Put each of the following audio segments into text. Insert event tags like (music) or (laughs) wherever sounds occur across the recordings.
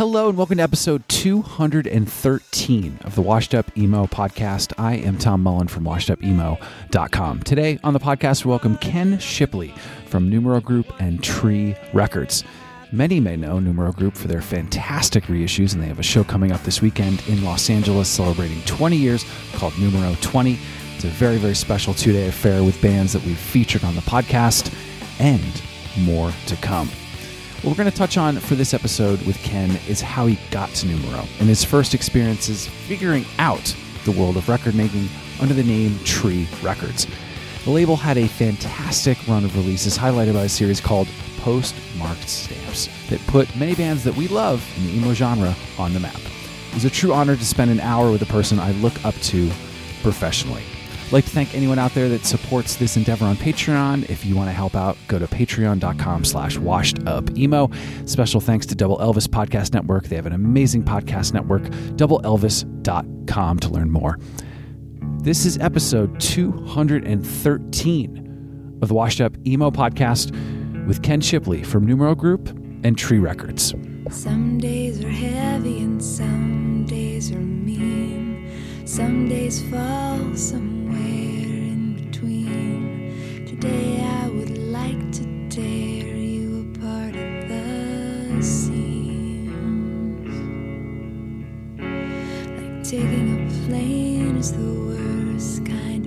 Hello and welcome to episode 213 of the Washed Up Emo podcast. I am Tom Mullen from washedupemo.com. Today on the podcast, we welcome Ken Shipley from Numero Group and Tree Records. Many may know Numero Group for their fantastic reissues, and they have a show coming up this weekend in Los Angeles celebrating 20 years called Numero 20. It's a very, very special two day affair with bands that we've featured on the podcast and more to come. What we're going to touch on for this episode with Ken is how he got to Numero and his first experiences figuring out the world of record making under the name Tree Records. The label had a fantastic run of releases highlighted by a series called Postmarked Stamps that put many bands that we love in the emo genre on the map. It was a true honor to spend an hour with a person I look up to professionally. Like to thank anyone out there that supports this endeavor on Patreon. If you want to help out, go to patreon.com slash washed up emo. Special thanks to Double Elvis Podcast Network. They have an amazing podcast network, doubleelvis.com to learn more. This is episode 213 of the Washed Up Emo Podcast with Ken Shipley from Numero Group and Tree Records. Some days are heavy and some days are mean. Some days fall somewhere in between. Today I would like to tear you apart at the seams. Like taking a plane is the worst kind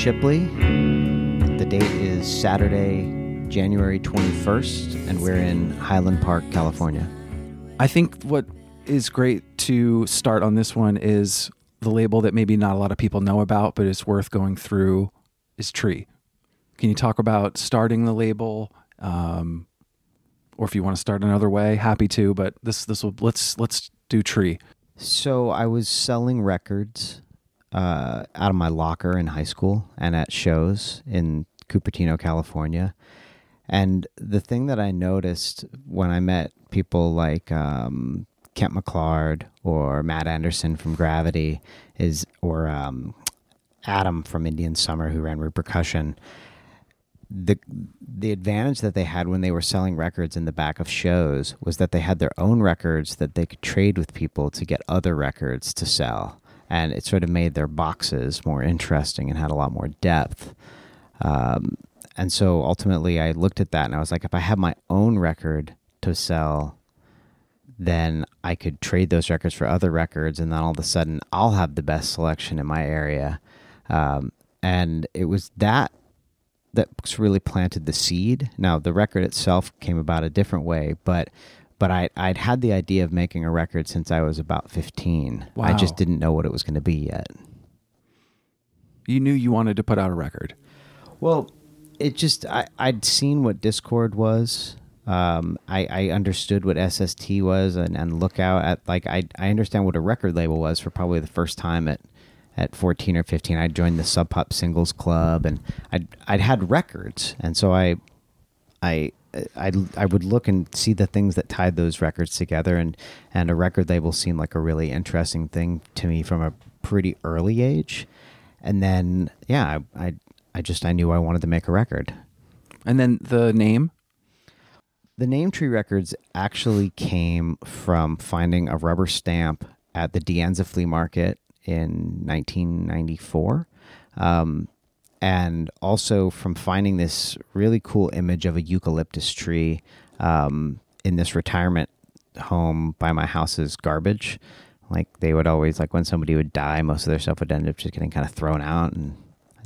Shipley. The date is Saturday, January 21st, and we're in Highland Park, California. I think what is great to start on this one is the label that maybe not a lot of people know about, but it's worth going through is Tree. Can you talk about starting the label? Um, or if you want to start another way, happy to. But this this will let's let's do Tree. So I was selling records uh, out of my locker in high school and at shows in Cupertino, California. And the thing that I noticed when I met people like um, Kent McClard or Matt Anderson from Gravity is, or um, Adam from Indian Summer who ran Repercussion, the the advantage that they had when they were selling records in the back of shows was that they had their own records that they could trade with people to get other records to sell, and it sort of made their boxes more interesting and had a lot more depth. Um, and so ultimately, I looked at that and I was like, if I have my own record to sell, then I could trade those records for other records, and then all of a sudden, I'll have the best selection in my area. Um, and it was that that really planted the seed. Now the record itself came about a different way, but but I I'd had the idea of making a record since I was about fifteen. I just didn't know what it was going to be yet. You knew you wanted to put out a record. Well, it just I I'd seen what Dischord was. Um, I, I understood what SST was and, and Lookout at like I I understand what a record label was for probably the first time at at 14 or 15 I joined the Sub Pop Singles Club and I'd I'd had records and so I I I I would look and see the things that tied those records together and and a record label seemed like a really interesting thing to me from a pretty early age and then yeah I I, I just I knew I wanted to make a record And then the name. the name Tree Records actually came from finding a rubber stamp at the De Anza flea market in 1994. Um, and also from finding this really cool image of a eucalyptus tree um, in this retirement home by my house's garbage. Like they would always, like when somebody would die, most of their stuff would end up just getting kind of thrown out and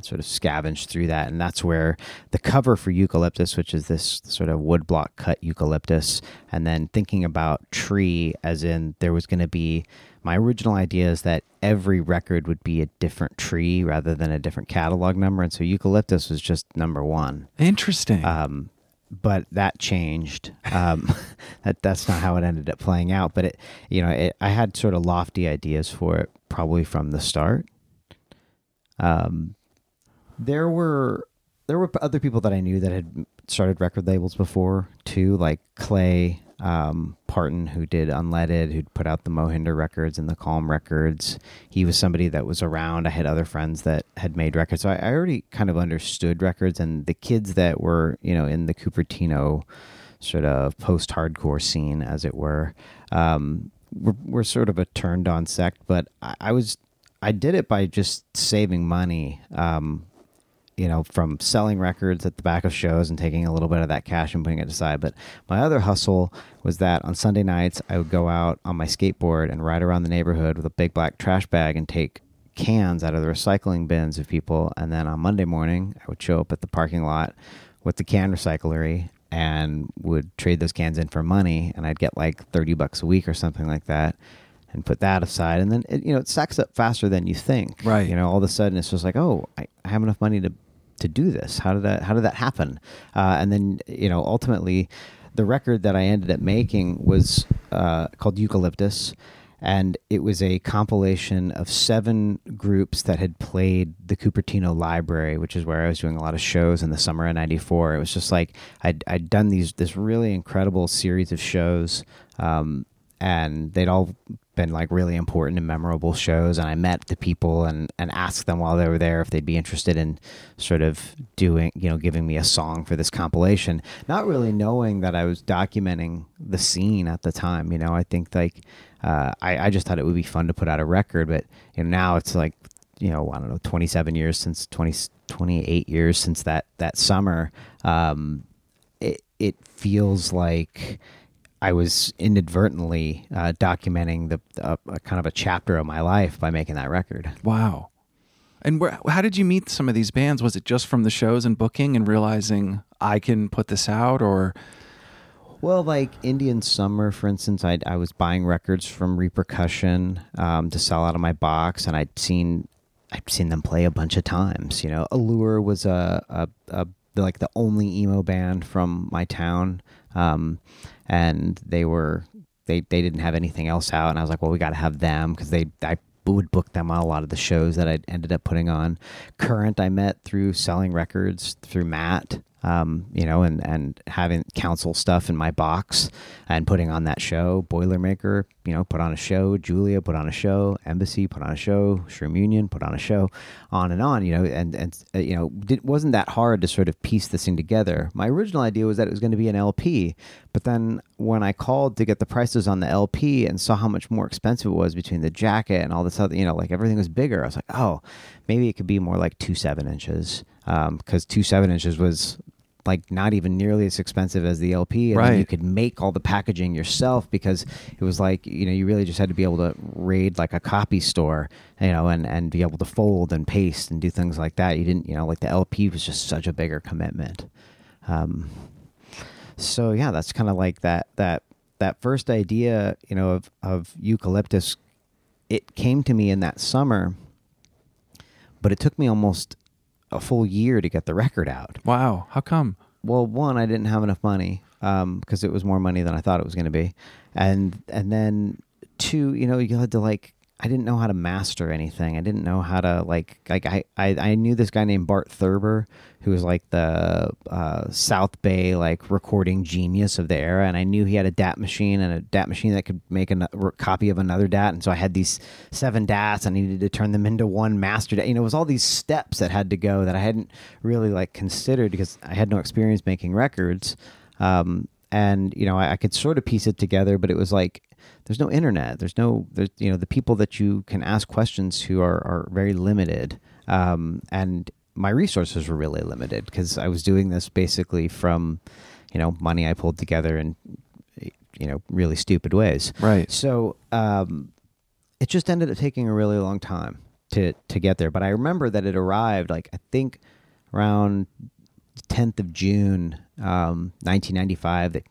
sort of scavenged through that. And that's where the cover for eucalyptus, which is this sort of woodblock cut eucalyptus, and then thinking about tree as in there was going to be my original idea is that every record would be a different tree rather than a different catalog number. And so eucalyptus was just number one. Interesting. Um, but that changed. Um, (laughs) that that's not how it ended up playing out. But it, you know, it, I had sort of lofty ideas for it probably from the start. Um, there were there were other people that I knew that had started record labels before too, like Clay um, Parton, who did Unleaded, who'd put out the Mohinder records and the Calm records. He was somebody that was around. I had other friends that had made records, so I, I already kind of understood records. And the kids that were, you know, in the Cupertino sort of post-hardcore scene, as it were, um, were, were sort of a turned-on sect. But I, I was, I did it by just saving money. Um, you know, from selling records at the back of shows and taking a little bit of that cash and putting it aside. But my other hustle was that on Sunday nights, I would go out on my skateboard and ride around the neighborhood with a big black trash bag and take cans out of the recycling bins of people. And then on Monday morning, I would show up at the parking lot with the can recyclery and would trade those cans in for money. And I'd get like 30 bucks a week or something like that and put that aside. And then, it, you know, it stacks up faster than you think. Right. You know, all of a sudden it's just like, oh, I, I have enough money to to do this? How did that How did that happen? Uh, and then you know, ultimately, the record that I ended up making was uh, called Eucalyptus, and it was a compilation of seven groups that had played the Cupertino Library, which is where I was doing a lot of shows in the summer of '94. It was just like I'd, I'd done these this really incredible series of shows. Um, and they'd all been like really important and memorable shows and I met the people and and asked them while they were there if they'd be interested in sort of doing you know giving me a song for this compilation not really knowing that I was documenting the scene at the time you know? I think like uh, I, I just thought it would be fun to put out a record but you know now it's like you know I don't know 27 years since 20 28 years since that that summer. Um, it it feels like I was inadvertently uh, documenting the uh, kind of a chapter of my life by making that record. Wow. And where, how did you meet some of these bands? Was it just from the shows and booking and realizing I can put this out, or? Well, like Indian Summer, for instance, I I was buying records from Repercussion um, to sell out of my box, and I'd seen I'd seen them play a bunch of times. You know, Allure was a, a, a like the only emo band from my town. Um, and they were they they didn't have anything else out, and I was like, well, we got to have them because they I would book them on a lot of the shows that I ended up putting on. Current, I met through selling records through Matt, um, you know, and, and having council stuff in my box and putting on that show. Boilermaker, you know, put on a show. Julia put on a show. Embassy put on a show. Shroom Union put on a show. On and on, you know, and and uh, you know, it wasn't that hard to sort of piece this thing together. My original idea was that it was going to be an LP, but then when I called to get the prices on the LP and saw how much more expensive it was between the jacket and all this other, you know, like everything was bigger. I was like, oh, maybe it could be more like two seven inches because um, two seven inches was like not even nearly as expensive as the LP, and right. you could make all the packaging yourself because it was like you know you really just had to be able to raid like a copy store, you know, and and be able to fold and paste and do things like that. You didn't, you know, like the LP was just such a bigger commitment. Um, so yeah, that's kind of like that that that first idea, you know, of of eucalyptus. It came to me in that summer, but it took me almost a full year to get the record out. Wow, how come? Well, one, I didn't have enough money because um, it was more money than I thought it was going to be, and and then two, you know, you had to like I didn't know how to master anything. I didn't know how to like like I I, I knew this guy named Bart Thurber who was like the uh, South Bay like recording genius of the era, and I knew he had a DAT machine and a DAT machine that could make a copy of another DAT, and so I had these seven DATs. I needed to turn them into one master DAT. You know, it was all these steps that had to go that I hadn't really like considered because I had no experience making records. Um, and you know, I, I could sort of piece it together, but it was like there's no internet. There's no, there's, you know, the people that you can ask questions to are, are very limited. Um, and my resources were really limited because I was doing this basically from, you know, money I pulled together in, you know, really stupid ways. Right. So, um, it just ended up taking a really long time to, to get there. But I remember that it arrived like, I think around 10th of June, um, 1995, that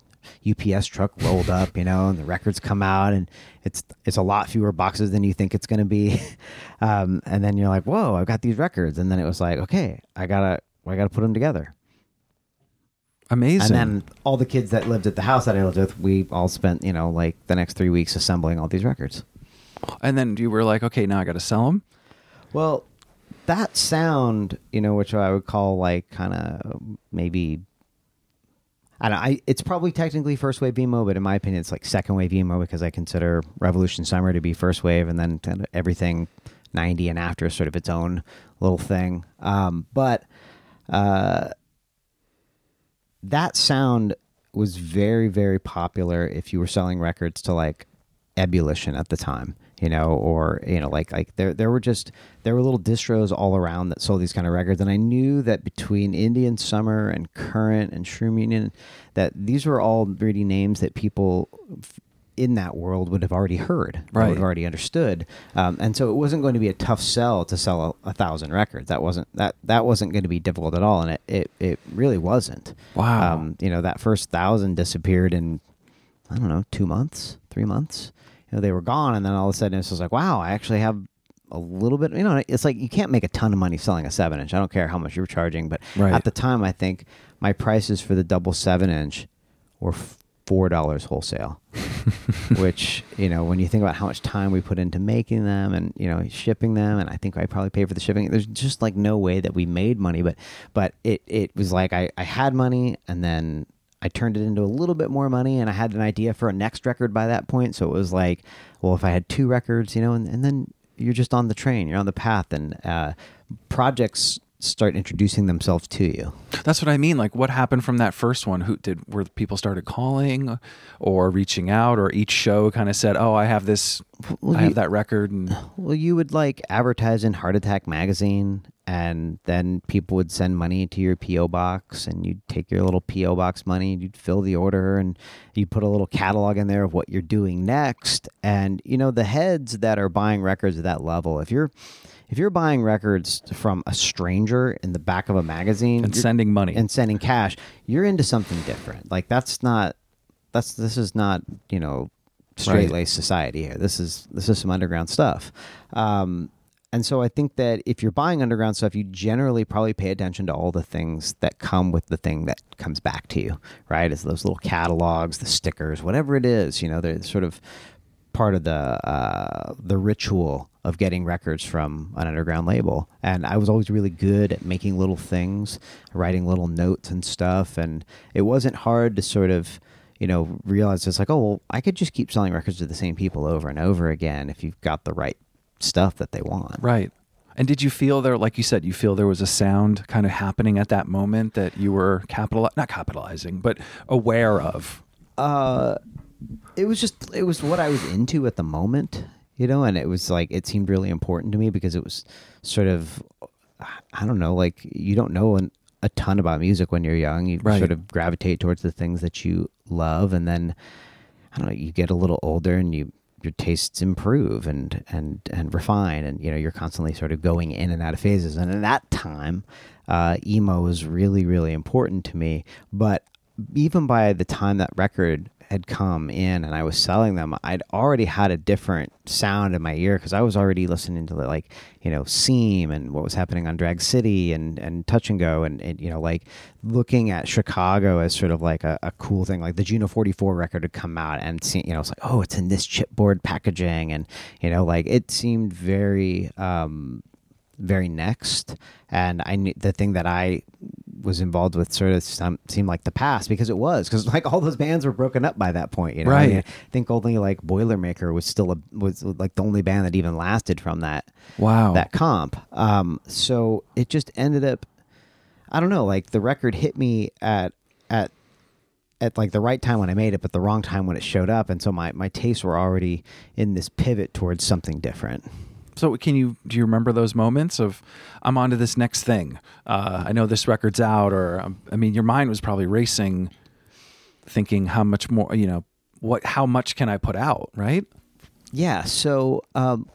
UPS truck rolled up, you know, and the records come out, and it's it's a lot fewer boxes than you think it's going to be, (laughs) um, and then you're like, whoa, I've got these records, and then it was like, okay, I gotta I gotta put them together. Amazing. And then all the kids that lived at the house that I lived with, we all spent, you know, like the next three weeks assembling all these records. And then you were like, okay, now I got to sell them. Well, that sound, you know, which I would call like kind of maybe. I don't. I it's probably technically first wave emo, but in my opinion, it's like second wave emo because I consider Revolution Summer to be first wave, and then everything ninety and after is sort of its own little thing. Um, but uh, that sound was very very popular if you were selling records to like ebullition at the time you know or you know like like there there were just there were little distros all around that sold these kind of records and i knew that between indian summer and current and shroom union that these were all really names that people in that world would have already heard Right. would have already understood um, and so it wasn't going to be a tough sell to sell a, a thousand records that wasn't that that wasn't going to be difficult at all and it it, it really wasn't Wow. um, you know that first thousand disappeared in I don't know two months, three months. You know they were gone, and then all of a sudden it's just like, wow, I actually have a little bit. You know, it's like you can't make a ton of money selling a seven inch. I don't care how much you're charging, but Right. at the time, I think my prices for the double seven inch were four dollars wholesale. (laughs) which you know when you think about how much time we put into making them and you know shipping them and i think i probably paid for the shipping there's just like no way that we made money but but it it was like i i had money and then i turned it into a little bit more money and i had an idea for a next record by that point so it was like well if i had two records you know and, and then you're just on the train you're on the path and uh projects start introducing themselves to you That's what I mean. Like, what happened from that first one? Who did? Were people started calling, or reaching out, or each show kind of said, "Oh, I have this, Well, I have that record," and (sighs) Well, you would like advertise in Heart Attack magazine, and then people would send money to your PO box, and you'd take your little PO box money, and you'd fill the order, and you'd put a little catalog in there of what you're doing next. And you know the heads that are buying records at that level, if you're if you're buying records from a stranger in the back of a magazine and sending money. and sending cash, you're into something different. Like that's not that's this is not you know straight laced society here. This is this is some underground stuff. Um, and so I think that if you're buying underground stuff, you generally probably pay attention to all the things that come with the thing that comes back to you, right? It's those little catalogs, the stickers, whatever it is. You know, they're sort of part of the uh, the ritual of getting records from an underground label. And I was always really good at making little things, writing little notes and stuff. And it wasn't hard to sort of, you know, realize it's like, oh, well, I could just keep selling records to the same people over and over again if you've got the right stuff that they want. right. And did you feel there, like you said, you feel there was a sound kind of happening at that moment that you were capital, not capitalizing, but aware of? Uh, it was just it was what I was into at the moment, you know, and it was like it seemed really important to me because it was sort of I don't know, like you don't know an, a ton about music when you're young. You Right. sort of gravitate towards the things that you love, and then I don't know, you get a little older and you your tastes improve and and and refine, and you know you're constantly sort of going in and out of phases. And at that time, uh, emo was really really important to me, but even by the time that record had come in and I was selling them, I'd already had a different sound in my ear because I was already listening to like you know Seam and what was happening on Drag City and and Touch and Go and, and you know like looking at Chicago as sort of like a, a cool thing. Like the June of 44 record had come out and see, you know it's like oh it's in this chipboard packaging and you know like it seemed very um very next and i knew the thing that i was involved with sort of seemed like the past because it was because like all those bands were broken up by that point you know I, Right. mean, I think only like boilermaker was still a was like the only band that even lasted from that Wow. that comp um so it just ended up i don't know like the record hit me at at at like the right time when I made it, but the wrong time when it showed up, and so my my tastes were already in this pivot towards something different. So can you do you remember those moments of I'm on to this next thing? Uh, I know this record's out, or um, I mean, your mind was probably racing, thinking how much more, you know, what how much can I put out, right? Yeah. So um,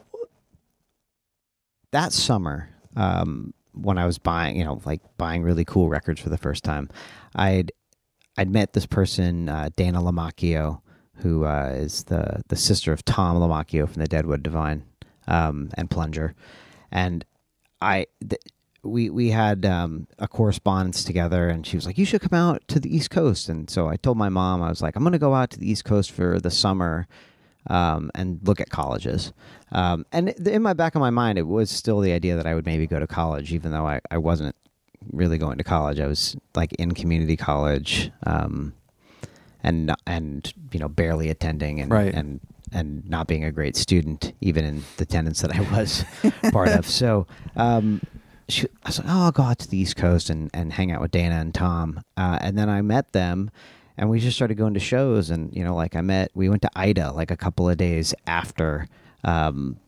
that summer, um, when I was buying, you know, like buying really cool records for the first time, I'd I'd met this person, uh, Dana Lamacchio, who uh, is the the sister of Tom Lamacchio from the Deadwood Divine um, and Plunger, and I. Th- we we had um, a correspondence together, and she was like, "You should come out to the East Coast." And so I told my mom, I was like, "I'm going to go out to the East Coast for the summer." Um, and look at colleges. Um, and in my back of my mind, it was still the idea that I would maybe go to college, even though I, I wasn't really going to college. I was like in community college, um, and and you know barely attending and Right. and and not being a great student, even in the tenants that I was (laughs) part of. So um, she, I was like, oh, I'll go out to the East Coast and, and hang out with Dana and Tom. Uh, and then I met them and we just started going to shows. And, you know, like I met, we went to Ida like a couple of days after, um,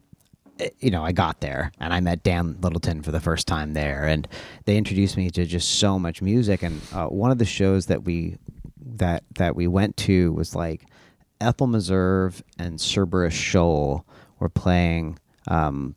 eh, you know, I got there and I met Dan Littleton for the first time there. And they introduced me to just so much music. And uh, one of the shows that we, that, that we went to was like Ethel Meserve and Cerberus Shoal were playing, um,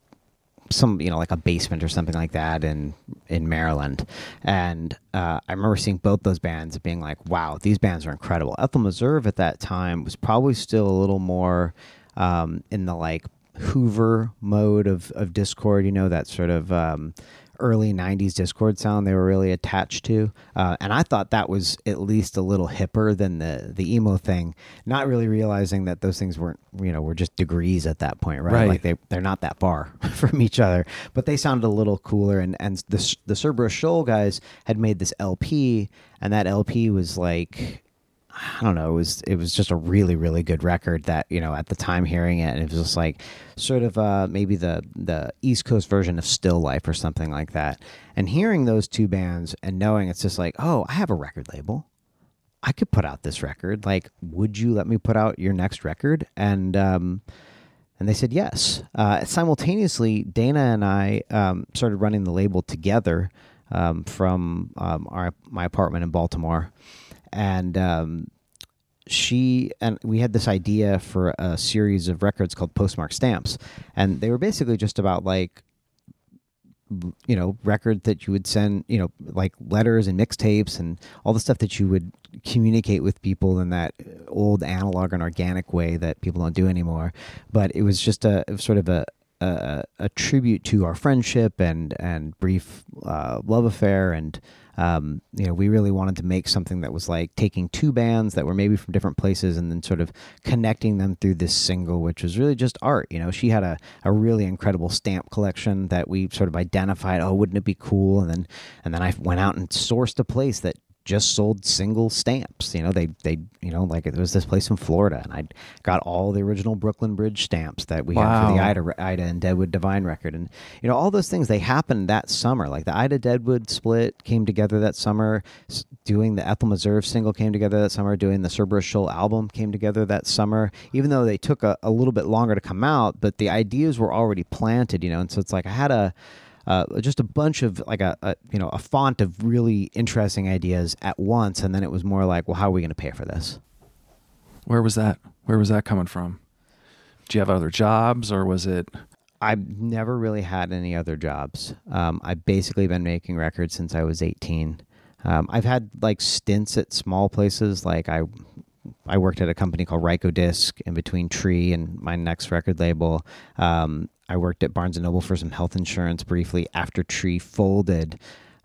some you know like a basement or something like that in in Maryland, and uh, I remember seeing both those bands being like, "Wow, these bands are incredible." Ethel Meserve at that time was probably still a little more um, in the like Hoover mode of of Dischord, you know, that sort of um, early '90s Dischord sound they were really attached to, uh, and I thought that was at least a little hipper than the the emo thing. Not really realizing that those things weren't you know were just degrees at that point, right? Right. Like they they're not that far (laughs) from each other, but they sounded a little cooler. And and the the Cerberus Shoal guys had made this LP, and that LP was like. I don't know. It was it was just a really really good record that you know at the time hearing it, and it was just like sort of uh, maybe the the East Coast version of Still Life or something like that. And hearing those two bands and knowing it's just like, oh, I have a record label. I could put out this record. Like, would you let me put out your next record? And um, and they said yes. Uh, simultaneously, Dana and I um, started running the label together um, from um, our my apartment in Baltimore, and um, she and we had this idea for a series of records called postmark stamps, and they were basically just about like you know record that you would send you know like letters and mixtapes and all the stuff that you would communicate with people in that old analog and organic way that people don't do anymore. But it was just a sort of a a, a tribute to our friendship and and brief uh, love affair. And um, you know we really wanted to make something that was like taking two bands that were maybe from different places and then sort of connecting them through this single which was really just art. You know she had a, a really incredible stamp collection that we sort of identified oh wouldn't it be cool? And then and then i went out and sourced a place that just sold single stamps. You know, they they you know like there was this place in Florida, and I got all the original Brooklyn Bridge stamps that we had for the Ida Ida and Deadwood Divine record, and you know all those things they happened that summer. Like the Ida Deadwood split came together that summer. Doing the Ethel Meserve single came together that summer. Doing the Cerberus Shoal album came together that summer. Even though they took a, a little bit longer to come out, but the ideas were already planted. You know, and so it's like I had a uh, just a bunch of like a, a you know a font of really interesting ideas at once, and then it was more like, well, how are we going to pay for this? Where was that? Where was that coming from? Do you have other jobs, or was it? I've never really had any other jobs. Um, I've basically been making records since I was 18. Um, I've had like stints at small places. Like I, I worked at a company called Rykodisc in between Tree and my next record label. Um, I worked at Barnes and Noble for some health insurance briefly after Tree folded.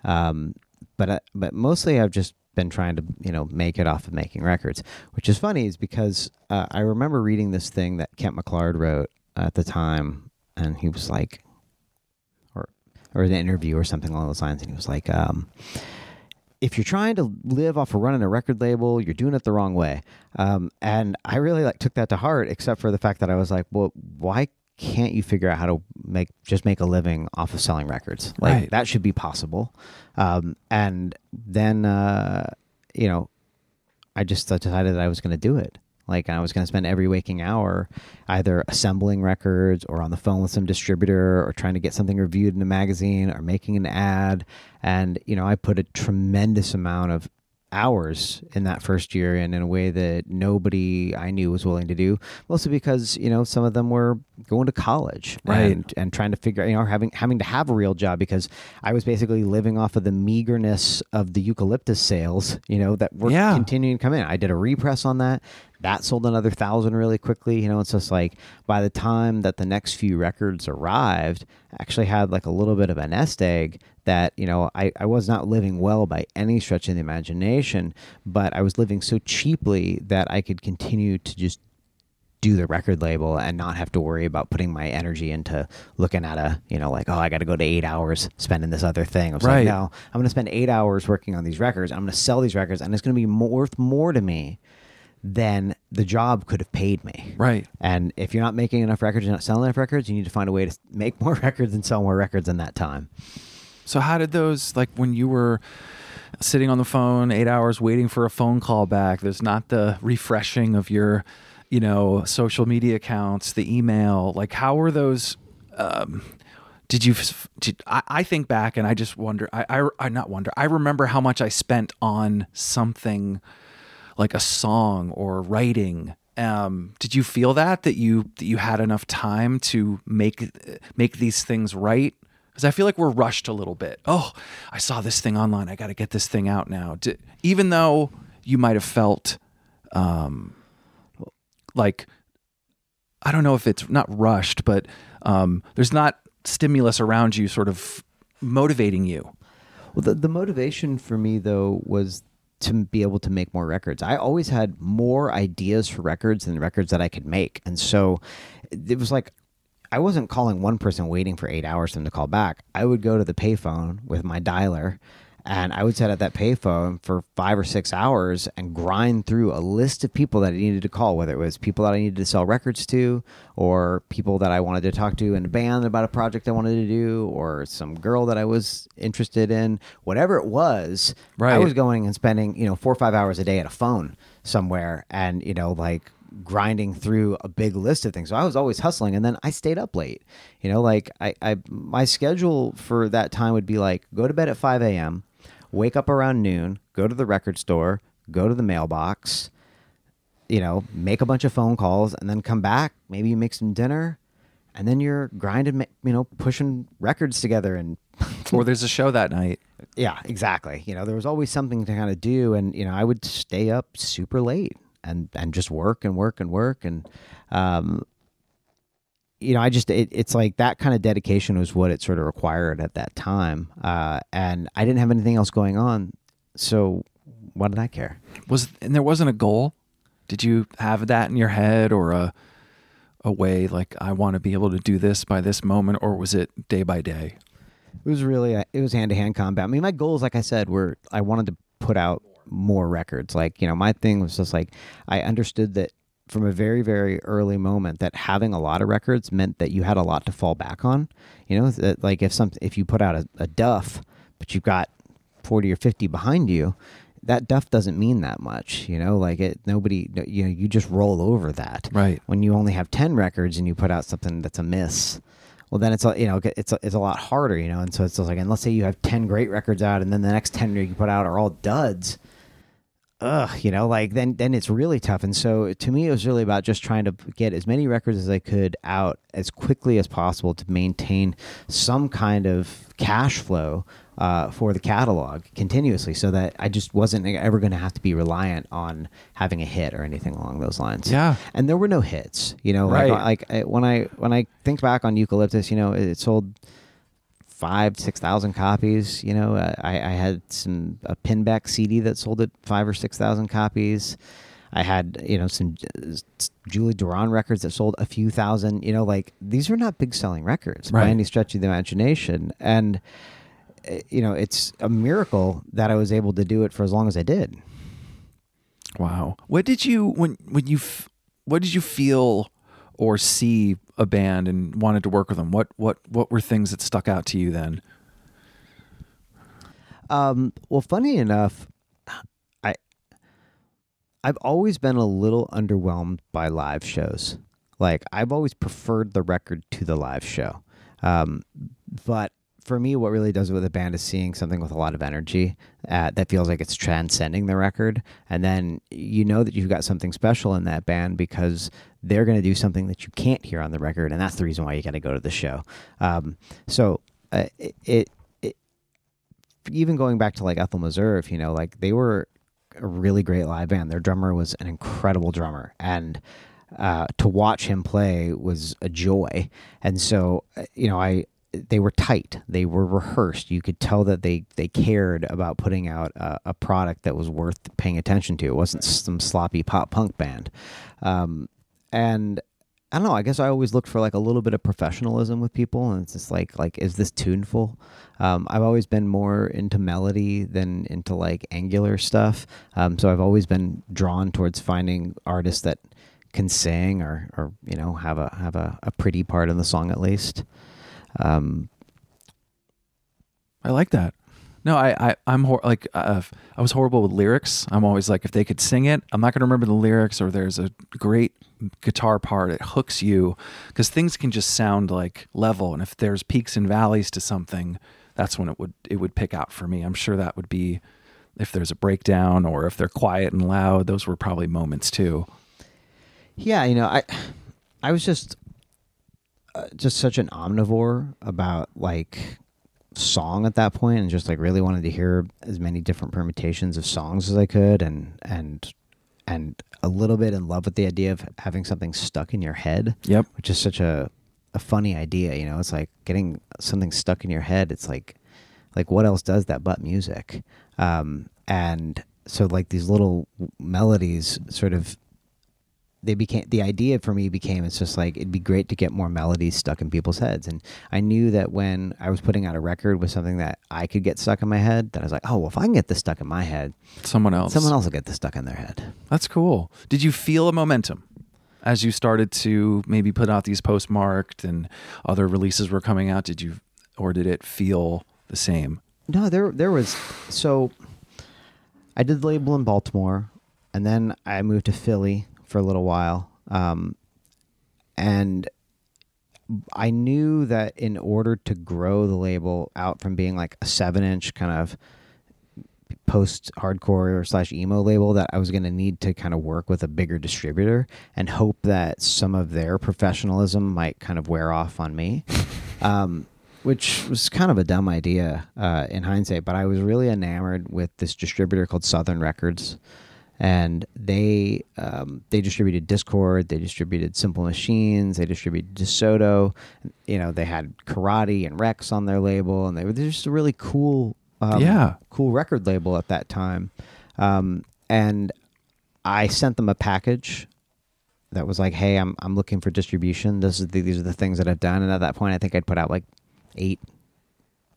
Um, but uh, but mostly I've just been trying to you know make it off of making records, which is funny is because uh, I remember reading this thing that Kent McClard wrote at the time, and he was like, or or an interview or something along those lines, and he was like, um, if you're trying to live off of running a record label, you're doing it the wrong way. Um, and I really like took that to heart, except for the fact that I was like, well, why can't you figure out how to make just make a living off of selling records? Like Right. that should be possible. Um, and then uh, you know, I just decided that I was going to do it. Like I was going to spend every waking hour either assembling records or on the phone with some distributor or trying to get something reviewed in a magazine or making an ad. And, you know, I put a tremendous amount of hours in that first year and in a way that nobody I knew was willing to do. Mostly because, you know, some of them were going to college Right. and, and trying to figure you know, having having to have a real job because I was basically living off of the meagerness of the eucalyptus sales, you know, that were Yeah. continuing to come in. I did a repress on that. That sold another thousand really quickly. You know, it's just like by the time that the next few records arrived, I actually had like a little bit of a nest egg that you know I, I was not living well by any stretch of the imagination but i was living so cheaply that i could continue to just do the record label and not have to worry about putting my energy into looking at a you know like oh i got to go to eight hours spending this other thing i was Right. like no i'm going to spend eight hours working on these records i'm going to sell these records and it's going to be more, worth more to me than the job could have paid me Right. and if you're not making enough records, you're not selling enough records, you need to find a way to make (laughs) more records and sell more records in that time. So how did those like when you were sitting on the phone 8 hours waiting for a phone call back, there's not the refreshing of your, you know, social media accounts, the email, like how were those um did you did, I, I think back and I just wonder I, I I not wonder I remember how much I spent on something like a song or writing. Um, did you feel that that you that you had enough time to make make these things right because i feel like we're rushed a little bit oh i saw this thing online i got to get this thing out now even though you might have felt um, like i don't know if it's not rushed but um, there's not stimulus around you sort of motivating you Well, the, the motivation for me, though, was to be able to make more records. I always had more ideas for records than records that I could make. And so it was like, I wasn't calling one person waiting for eight hours for them to call back. I would go to the payphone with my dialer and I would sit at that payphone for five or six hours and grind through a list of people that I needed to call, whether it was people that I needed to sell records to, or people that I wanted to talk to in a band about a project I wanted to do, or some girl that I was interested in. Whatever it was, I was going and spending, you know, four or five hours a day at a phone somewhere and, you know, like grinding through a big list of things. So I was always hustling and then I stayed up late. You know, like I, I my schedule for that time would be like go to bed at 5 a.m., wake up around noon, go to the record store, go to the mailbox, you know, make a bunch of phone calls and then come back, maybe you make some dinner and then you're grinding, you know, pushing records together and (laughs) or there's a show that night yeah, exactly. You know, there was always something to kind of do, and you know, I would stay up super late and and just work and work and work, and um, you know, I just it, it's like that kind of dedication was what it sort of required at that time, uh, and I didn't have anything else going on, so what did I care? was and there wasn't a goal? Did you have that in your head or a a way like i want to be able to do this by this moment or was it day by day? It was really it was hand to hand combat. I mean, my goals, like I said, were I wanted to put out more records. Like you know, my thing was just like I understood that from a very very early moment that having a lot of records meant that you had a lot to fall back on. You know, that like if some if you put out a, a duff, but you've got forty or fifty behind you. That duff doesn't mean that much, you know. Like it, nobody, you know, you just roll over that right when you only have 10 records and you put out something that's a miss well then it's a, you know it's a, it's a lot harder you know and so it's just like and let's say you have 10 great records out and then the next 10 you put out are all duds ugh you know like then then it's really tough and so to me it was really about just trying to get as many records as i could out as quickly as possible to maintain some kind of cash flow uh, for the catalog continuously so that i just wasn't ever going to have to be reliant on having a hit or anything along those lines yeah and there were no hits. You know, Right. like, like I, when I when I think back on Eucalyptus, you know, it, sold five six thousand copies. You know, uh, I, I had some a pinback CD that sold at five or six thousand copies. I had you know some uh, Julie Doiron records that sold a few thousand. You know, like these were not big selling records Right. by any stretch of the imagination, and uh, you know, it's a miracle that I was able to do it for as long as I did. wow what did you when when you what did you feel or see a band and wanted to work with them what what what were things that stuck out to you then Um, well, funny enough, I I've always been a little underwhelmed by live shows. Like I've always preferred the record to the live show. Um, but for me, what really does it with a band is seeing something with a lot of energy uh, that feels like it's transcending the record, and then you know that you've got something special in that band because they're going to do something that you can't hear on the record, and that's the reason why you got to go to the show. Um, so uh, it, it even going back to like Ethel Meserve, you know, like they were a really great live band. Their drummer was an incredible drummer, and uh, to watch him play was a joy. And so, uh, you know, I they were tight. They were rehearsed. You could tell that they they cared about putting out a, a product that was worth paying attention to. It wasn't some sloppy pop punk band. Um, and I don't know. I guess I always looked for like a little bit of professionalism with people, and it's just like like is this tuneful? Um, I've always been more into melody than into like angular stuff. Um, so I've always been drawn towards finding artists that can sing or or you know have a have a, a pretty part in the song at least. Um, I like that. No, I, I I'm hor- like uh, I was horrible with lyrics. I'm always like, if they could sing it, I'm not going to remember the lyrics. Or there's a great guitar part, it hooks you because things can just sound like level. And if there's peaks and valleys to something, that's when it would it would pick out for me. I'm sure that would be if there's a breakdown or if they're quiet and loud. Those were probably moments too. Yeah, you know, I I was just uh, just such an omnivore about like song at that point and just like really wanted to hear as many different permutations of songs as I could and and and a little bit in love with the idea of having something stuck in your head. Yep. Which is such a a funny idea, you know. It's like getting something stuck in your head. It's like like what else does that but music? Um and so like these little melodies sort of they became the idea for me became it's just like it'd be great to get more melodies stuck in people's heads and i knew that when i was putting out a record with something that i could get stuck in my head that i was like oh well if i can get this stuck in my head Someone else. someone else will get this stuck in their head That's cool. Did you feel a momentum as you started to maybe put out these postmarked and other releases were coming out? Did you, or did it feel the same? no there there was so i did the label in baltimore and then i moved to philly for a little while um, and I knew that in order to grow the label out from being like a seven inch kind of post hardcore or slash emo label that I was going to need to kind of work with a bigger distributor and hope that some of their professionalism might kind of wear off on me. (laughs) Um, which was kind of a dumb idea uh, in hindsight, but I was really enamored with this distributor called Southern Records and they um, they distributed Dischord, they distributed Simple Machines, they distributed DeSoto. You know, they had Karate and Rex on their label, and they were just a really cool, um, Yeah. cool record label at that time. Um, and I sent them a package that was like, "Hey, I'm I'm looking for distribution. This is the, these are the things that I've done." And at that point, I think I'd put out like eight,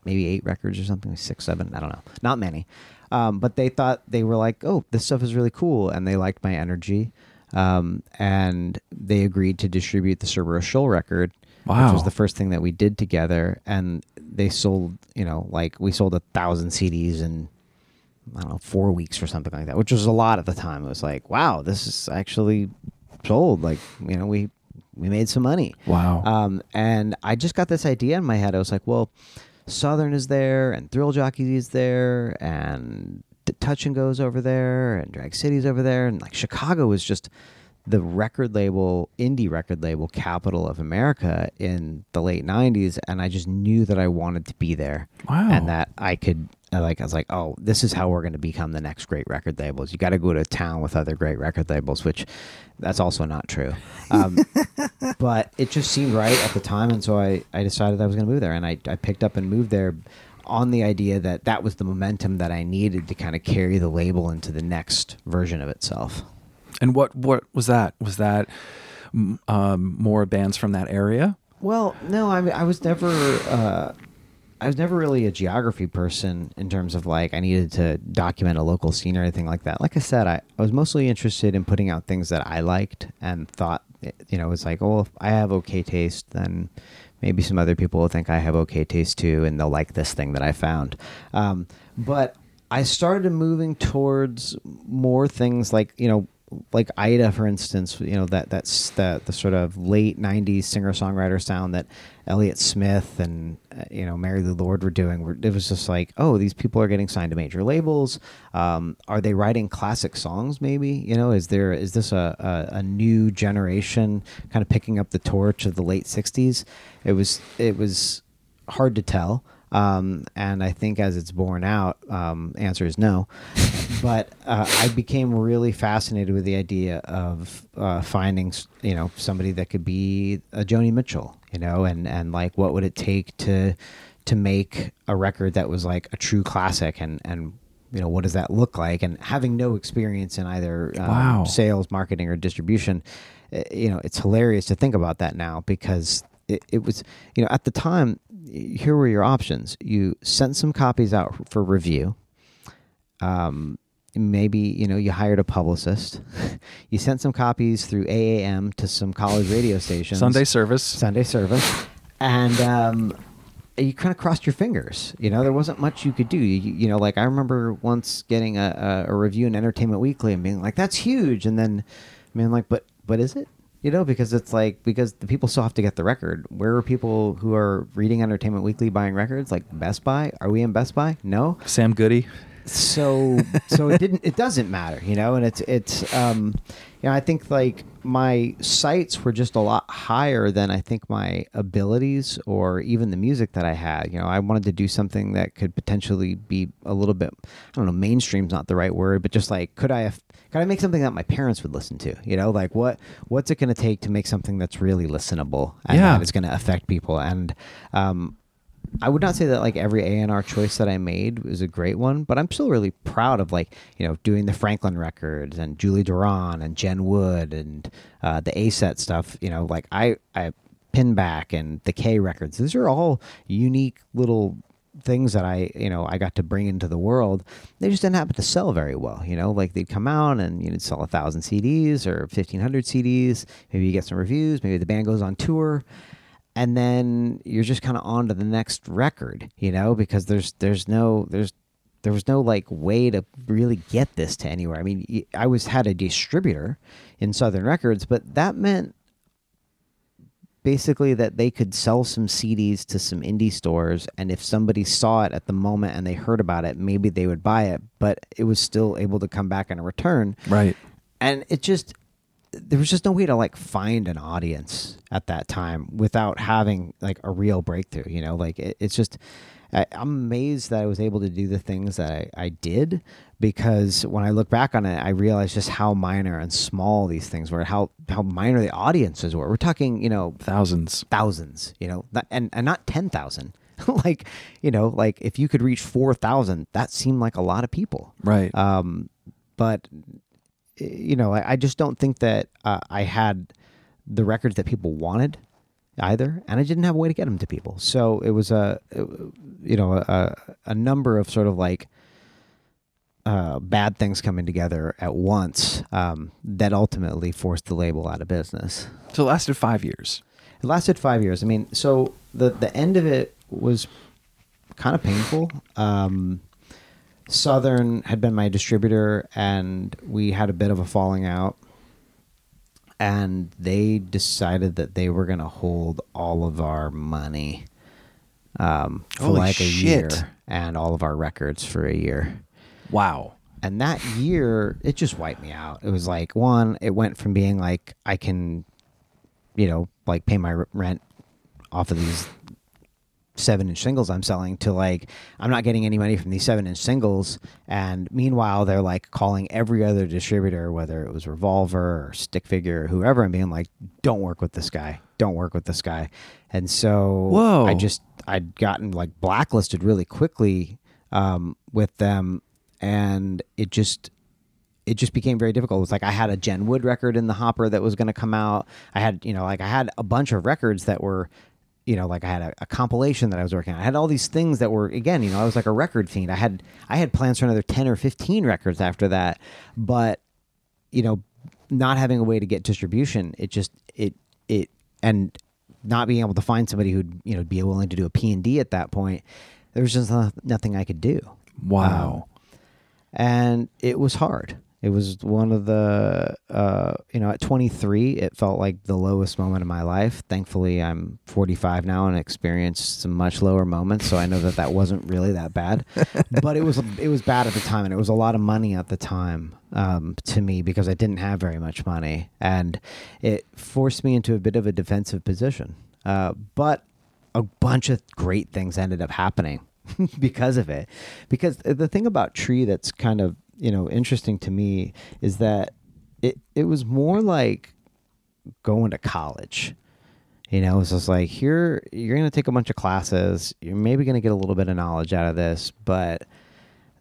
maybe eight records or something, six, seven. I don't know, not many. Um, but they thought they were like, "Oh, this stuff is really cool," and they liked my energy. Um, and they agreed to distribute the Cerberus Shoal record, Wow. which was the first thing that we did together. And they sold, you know, like we sold a thousand CDs in I don't know four weeks or something like that, which was a lot at the time. It was like, wow, this is actually sold. Like, you know, we we made some money. Wow. Um, and I just got this idea in my head. I was like, well, Southern is there, and Thrill Jockey is there, and Touch and Goes over there, and Drag City's over there, and like Chicago was just the record label, indie record label capital of America in the late '90s, and I just knew that I wanted to be there, Wow. and that I could. uh, Like I was like, oh, this is how we're going to become the next great record labels. You got to go to town with other great record labels, which that's also not true. Um, (laughs) but it just seemed right at the time, and so I, I decided I was going to move there, and I, I picked up and moved there on the idea that that was the momentum that I needed to kind of carry the label into the next version of itself. And what what was that? Was that um, more bands from that area? Well, no, I I was never uh, I was never really a geography person in terms of like I needed to document a local scene or anything like that. Like I said, I, I was mostly interested in putting out things that I liked and thought you know, was like, oh, if I have okay taste, then maybe some other people will think I have okay taste too, and they'll like this thing that I found. Um, but I started moving towards more things like you know, like Ida, for instance. You know that that's the the sort of late '90s singer songwriter sound that Elliott Smith and uh, you know Mary Lou Lord were doing. It was just like, oh, these people are getting signed to major labels. Um, are they writing classic songs? Maybe you know, is there is this a, a, a new generation kind of picking up the torch of the late '60s? It was it was hard to tell. Um, and I think as it's borne out, um, answer is no. (laughs) but uh, I became really fascinated with the idea of uh, finding, you know, somebody that could be a Joni Mitchell, you know, and and like what would it take to to make a record that was like a true classic and and you know what does that look like and having no experience in either um, Wow. sales marketing or distribution eh, you know it's hilarious to think about that now because it, it was you know at the time here were your options you sent some copies out for review um, maybe you know you hired a publicist (laughs) you sent some copies through aam to some college radio stations Sunday service. Sunday service, and um, you kind of crossed your fingers. You know, there wasn't much you could do. You, you know, like I remember once getting a, a, a review in Entertainment Weekly and being like, "That's huge," and then being like, "But, but is it?" You know, because it's like because the people still have to get the record. Where are people who are reading Entertainment Weekly buying records? Like Best Buy? Are we in Best Buy? No Sam Goody. so so it didn't it doesn't matter you know and it's it's um you know i think like my sights were just a lot higher than i think my abilities or even the music that i had. You know i wanted to do something that could potentially be a little bit i don't know mainstream's not the right word but just like could i have could i make something that my parents would listen to? You know like what what's it going to take to make something that's really listenable and Yeah. that is going to affect people? And um I would not say that like every A and R choice that I made was a great one, but I'm still really proud of like you know doing the Franklin records and Julie Doiron and Jen Wood and uh, the A set stuff. You know, like I I Pinback and the K records. These are all unique little things that I you know I got to bring into the world. They just didn't happen to sell very well. You know, like they'd come out and you'd sell a thousand CDs or fifteen hundred CDs. Maybe you get some reviews. Maybe the band goes on tour and then you're just kind of on to the next record, you know, because there's there's no there's there was no like way to really get this to anywhere. I mean, I was had a distributor in Southern Records, but that meant basically that they could sell some CDs to some indie stores and if somebody saw it at the moment and they heard about it, maybe they would buy it, but it was still able to come back in a return Right. and it just there was just no way to like find an audience at that time without having like a real breakthrough you know? Like it, it's just I, i'm amazed that i was able to do the things that I, I did because when i look back on it i realized just how minor and small these things were how how minor the audiences were. We're talking you know Thousands. thousands you know? And, and not 10000 (laughs) like you know like if you could reach 4000 that seemed like a lot of people. Right. um, but you know, I, I just don't think that uh, I had the records that people wanted either, and I didn't have a way to get them to people. So it was a, you know, a, a number of sort of like uh, bad things coming together at once um, that ultimately forced the label out of business. so it lasted five years. It lasted five years. I mean, so the the end of it was kind of painful. Um, Southern had been my distributor, and we had a bit of a falling out. And they decided that they were going to hold all of our money um, for Holy like a shit. year and all of our records for a year. Wow. And that year, it just wiped me out. It was like, one, it went from being like, I can, you know, like pay my rent off of these seven inch singles I'm selling to like, I'm not getting any money from these seven inch singles. And meanwhile, they're like calling every other distributor, whether it was Revolver or Stick Figure or whoever, and being like, don't work with this guy. Don't work with this guy. And so Whoa. I just, I'd gotten like blacklisted really quickly um, with them. And it just, it just became very difficult. It was like I had a Jen Wood record in the hopper that was going to come out. I had, you know, like I had a bunch of records that were, you know, like I had a, a compilation that I was working on. I had all these things that were, again, you know, I was like a record fiend. I had, I had plans for another 10 or 15 records after that. But, you know, not having a way to get distribution, it just, it, it, and not being able to find somebody who'd, you know, be willing to do a P and D at that point, there was just nothing I could do Wow. Um, and it was hard. It was one of the, uh, you know, at 23, it felt like the lowest moment of my life. Thankfully, I'm 45 now and experienced some much lower moments, so I know that that wasn't really that bad. but it was it was bad at the time, and it was a lot of money at the time um, to me because I didn't have very much money, and it forced me into a bit of a defensive position. Uh, but a bunch of great things ended up happening (laughs) because of it. Because the thing about Tree that's kind of you know interesting to me is that it it was more like going to college. You know, it's just like here you're going to take a bunch of classes. You're maybe going to get a little bit of knowledge out of this, but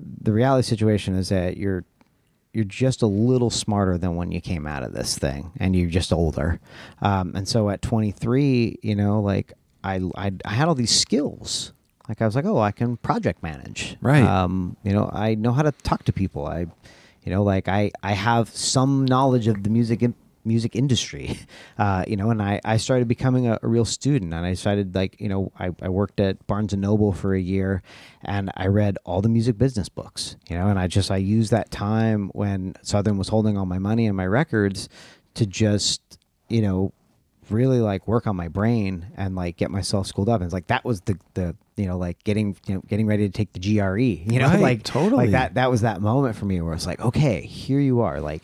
the reality situation is that you're you're just a little smarter than when you came out of this thing, and you're just older. Um, and so at 23, you know, like I, I I had all these skills. Like I was like, oh, I can project manage. Right. Um, you know, I know how to talk to people. I, you know, like I I have some knowledge of the music in, music industry. (laughs) Uh, you know, and I I started becoming a, a real student, and I started like you know I I worked at Barnes and Noble for a year, and I read all the music business books. You know, and I just I used that time when Southern was holding all my money and my records to just you know really like work on my brain and like get myself schooled up. And it's like that was the the you know like getting you know getting ready to take the GRE. You know, (laughs) Right, like totally. like that. That was that moment for me where it's like, okay, here you are, like.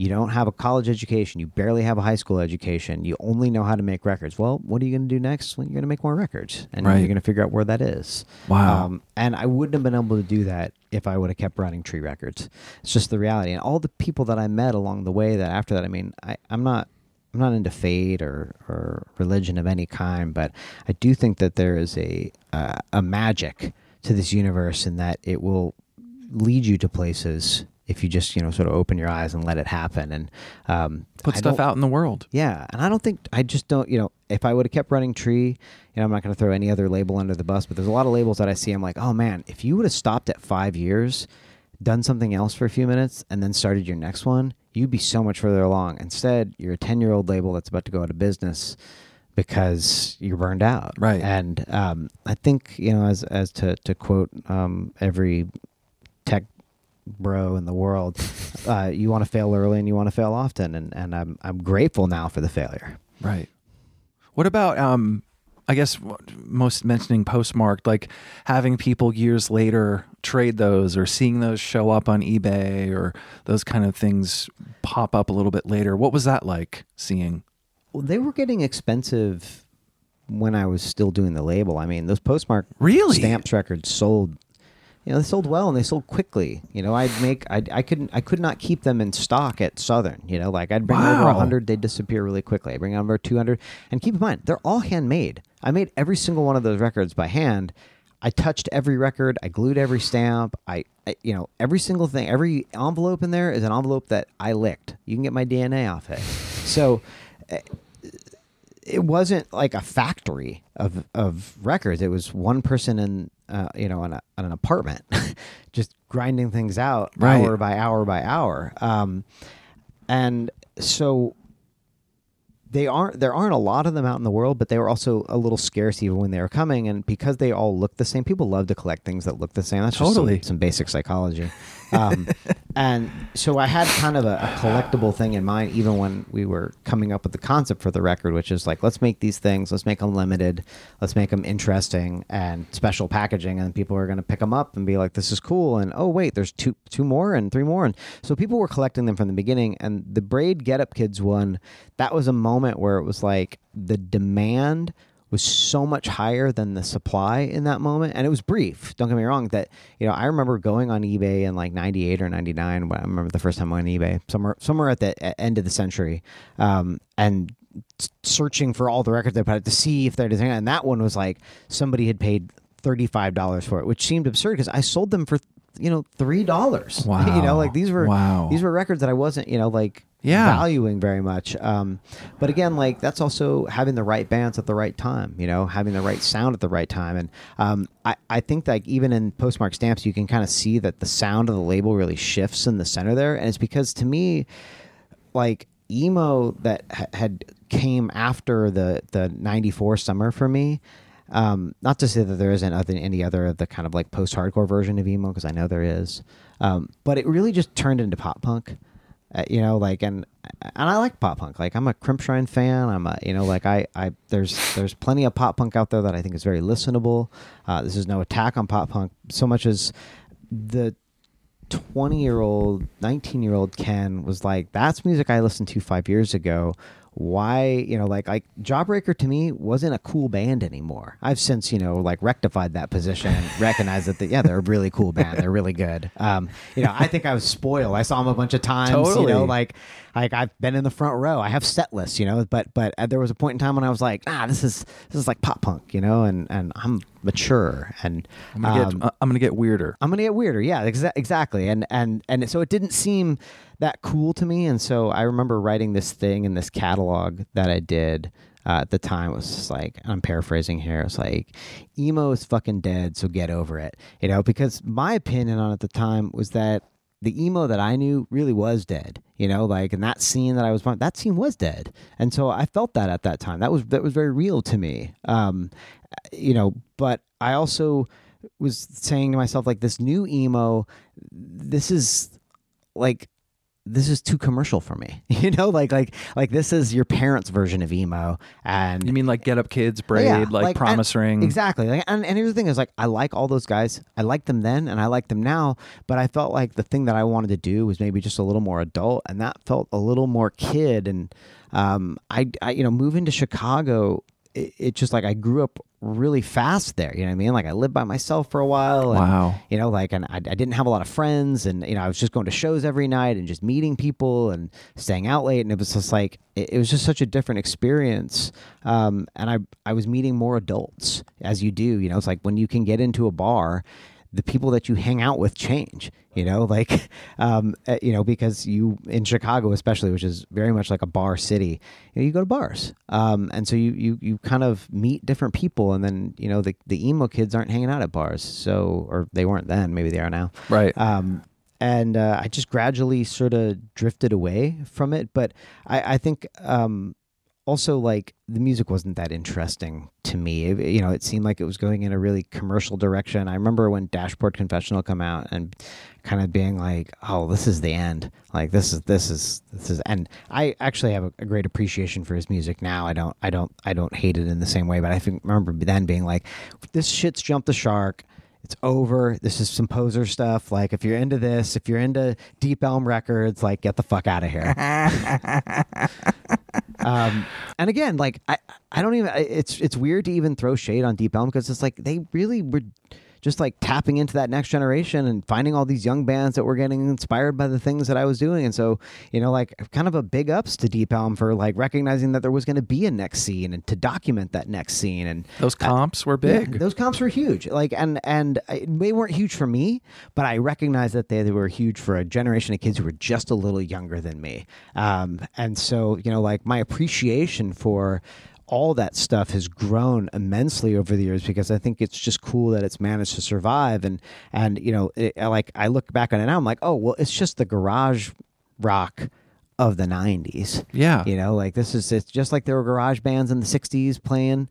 You don't have a college education. You barely have a high school education. You only know how to make records. Well, what are you going to do next? Well, you're going to make more records, and Right. you're going to figure out where that is. Wow. Um, and I wouldn't have been able to do that if I would have kept writing tree records. It's just the reality. And all the people that I met along the way that after that, I mean, I, I'm not I'm not into fate or, or religion of any kind, but I do think that there is a uh, a magic to this universe in that it will lead you to places if you just you know sort of open your eyes and let it happen and um, Put I stuff out in the world. yeah, and I don't think I just don't. You know, if I would have kept running Tree, you know, I'm not going to throw any other label under the bus, but there's a lot of labels that I see. I'm like, oh man, if you would have stopped at five years, done something else for a few minutes, and then started your next one, you'd be so much further along. Instead, you're a 10 year old label that's about to go out of business because you're burned out. Right. And um, I think you know, as as to to quote um, every tech bro in the world, (laughs) uh, you want to fail early and you want to fail often, and and I'm I'm grateful now for the failure. Right. What about um I guess most mentioning postmarked like having people years later trade those or seeing those show up on eBay or those kind of things pop up a little bit later. What was that like seeing? Well, they were getting expensive when I was still doing the label. I mean, those postmark Really? stamps records sold. You know, they sold well and they sold quickly. You know, I'd make I I couldn't I could not keep them in stock at Southern. You know, like I'd bring over Wow. a hundred, they'd disappear really quickly. I bring over two hundred, and keep in mind they're all handmade. I made every single one of those records by hand. I touched every record. I glued every stamp. I, I, you know, every single thing, every envelope in there is an envelope that I licked. You can get my DNA off it. So, eh, it wasn't like a factory of of records. It was one person in, uh, you know, in, a, in an apartment, (laughs) just grinding things out Right. hour by hour by hour. Um, and so they aren't there aren't a lot of them out in the world but they were also a little scarce even when they were coming and because they all look the same people love to collect things that look the same that's just some- Totally. some, basic psychology um, and so i had kind of a, a collectible thing in mind even when we were coming up with the concept for the record which is like let's make these things let's make them limited let's make them interesting and special packaging and people are going to pick them up and be like this is cool and oh wait there's two two more and three more and so people were collecting them from the beginning and the braid get up kids one that was a moment where it was like the demand was so much higher than the supply in that moment and it was brief don't get me wrong that you know i remember going on ebay in like 98 or 99 when i remember the first time i went on ebay somewhere somewhere at the end of the century um, and searching for all the records they put out to see if they're and that one was like somebody had paid $35 for it which seemed absurd because i sold them for you know three dollars Wow. (laughs) you know like these were Wow. these were records that i wasn't you know like Yeah. valuing very much. Um, but again, like that's also having the right bands at the right time, you know, having the right sound at the right time. And um, I, I think like even in postmark stamps, you can kind of see that the sound of the label really shifts in the center there. And it's because to me, like emo that ha- had came after the the 94 summer for me um, not to say that there isn't other, any other of the kind of like post-hardcore version of emo because i know there is um, but it really just turned into pop punk uh, you know like and and i like pop punk. Like i'm a crimpshrine fan. I'm a you know like i i there's there's plenty of pop punk out there that i think is very listenable. Uh, this is no attack on pop punk so much as the 20 year old 19 year old ken was like that's music i listened to five years ago why you know like like Jawbreaker to me wasn't a cool band anymore. I've since you know like rectified that position and (laughs) recognized that the, yeah they're a really cool band. They're really good. Um, you know I think I was spoiled. I saw them a bunch of times. totally. You know like like I've been in the front row. I have set lists. You know but but uh, there was a point in time when I was like ah this is this is like pop punk. You know and and I'm mature and I'm gonna um, get uh, I'm gonna get weirder. I'm gonna get weirder. Yeah, exa- exactly. And and and so it didn't seem that cool to me. And so I remember writing this thing in this catalog that I did uh, at the time. It was just like I'm paraphrasing here. It's like emo is fucking dead, so get over it. You know, because my opinion on it at the time was that the emo that I knew really was dead. You know, like and that scene that I was that scene was dead, and so I felt that at that time. That was that was very real to me. Um, you know, but I also was saying to myself like this new emo, this is like this is too commercial for me. (laughs) You know, like like like this is your parents' version of emo, and You mean like Get Up Kids, Braid, yeah, like, Promise and- Ring? Exactly. Like, and, and here's the thing is like I like all those guys. I liked them then and I like them now, but I felt like the thing that I wanted to do was maybe just a little more adult and that felt a little more kid and um I, I you know moving to Chicago it, it just like I grew up really fast there, you know what I mean? Like I lived by myself for a while and Wow. you know like and I, I didn't have a lot of friends and you know I was just going to shows every night and just meeting people and staying out late and it was just like it, it was just such a different experience um, and I I was meeting more adults as you do you know it's like when you can get into a bar the people that you hang out with change you know (laughs) like um, uh, you know because you in chicago especially which is very much like a bar city you, know, you go to bars um, and so you, you you kind of meet different people and then you know the, the emo kids aren't hanging out at bars so or they weren't then maybe they are now Right. um, and uh, I just gradually sort of drifted away from it. But I, I think um, also like the music wasn't that interesting to me. It- you know, it seemed like it was going in a really commercial direction. I remember when Dashboard Confessional come out and kind of being like, "Oh, this is the end. Like this is this is this is." And I actually have a, a great appreciation for his music now. I don't I don't I don't hate it in the same way. But I think remember then being like, "This shit's jumped the shark." It's over. This is some poser stuff. Like, if you're into this, if you're into Deep Elm Records, like, get the fuck out of here. (laughs) um, and again, like, I, I don't even. It's it's weird to even throw shade on Deep Elm because it's like they really were just like tapping into that next generation and finding all these young bands that were getting inspired by the things that I was doing. And so, you know, like kind of a big ups to Deep Elm for like recognizing that there was going to be a next scene and to document that next scene and Those comps were big. yeah, those comps were huge. Like, and and they weren't huge for me, but I recognized that they, they were huge for a generation of kids who were just a little younger than me. Um, and so, you know, like my appreciation for all that stuff has grown immensely over the years because I think it's just cool that it's managed to survive. And and you know, it, like I look back on it now, I'm like, oh well, it's just the garage rock of the 90s yeah. you know, like this is it's just like there were garage bands in the '60s playing.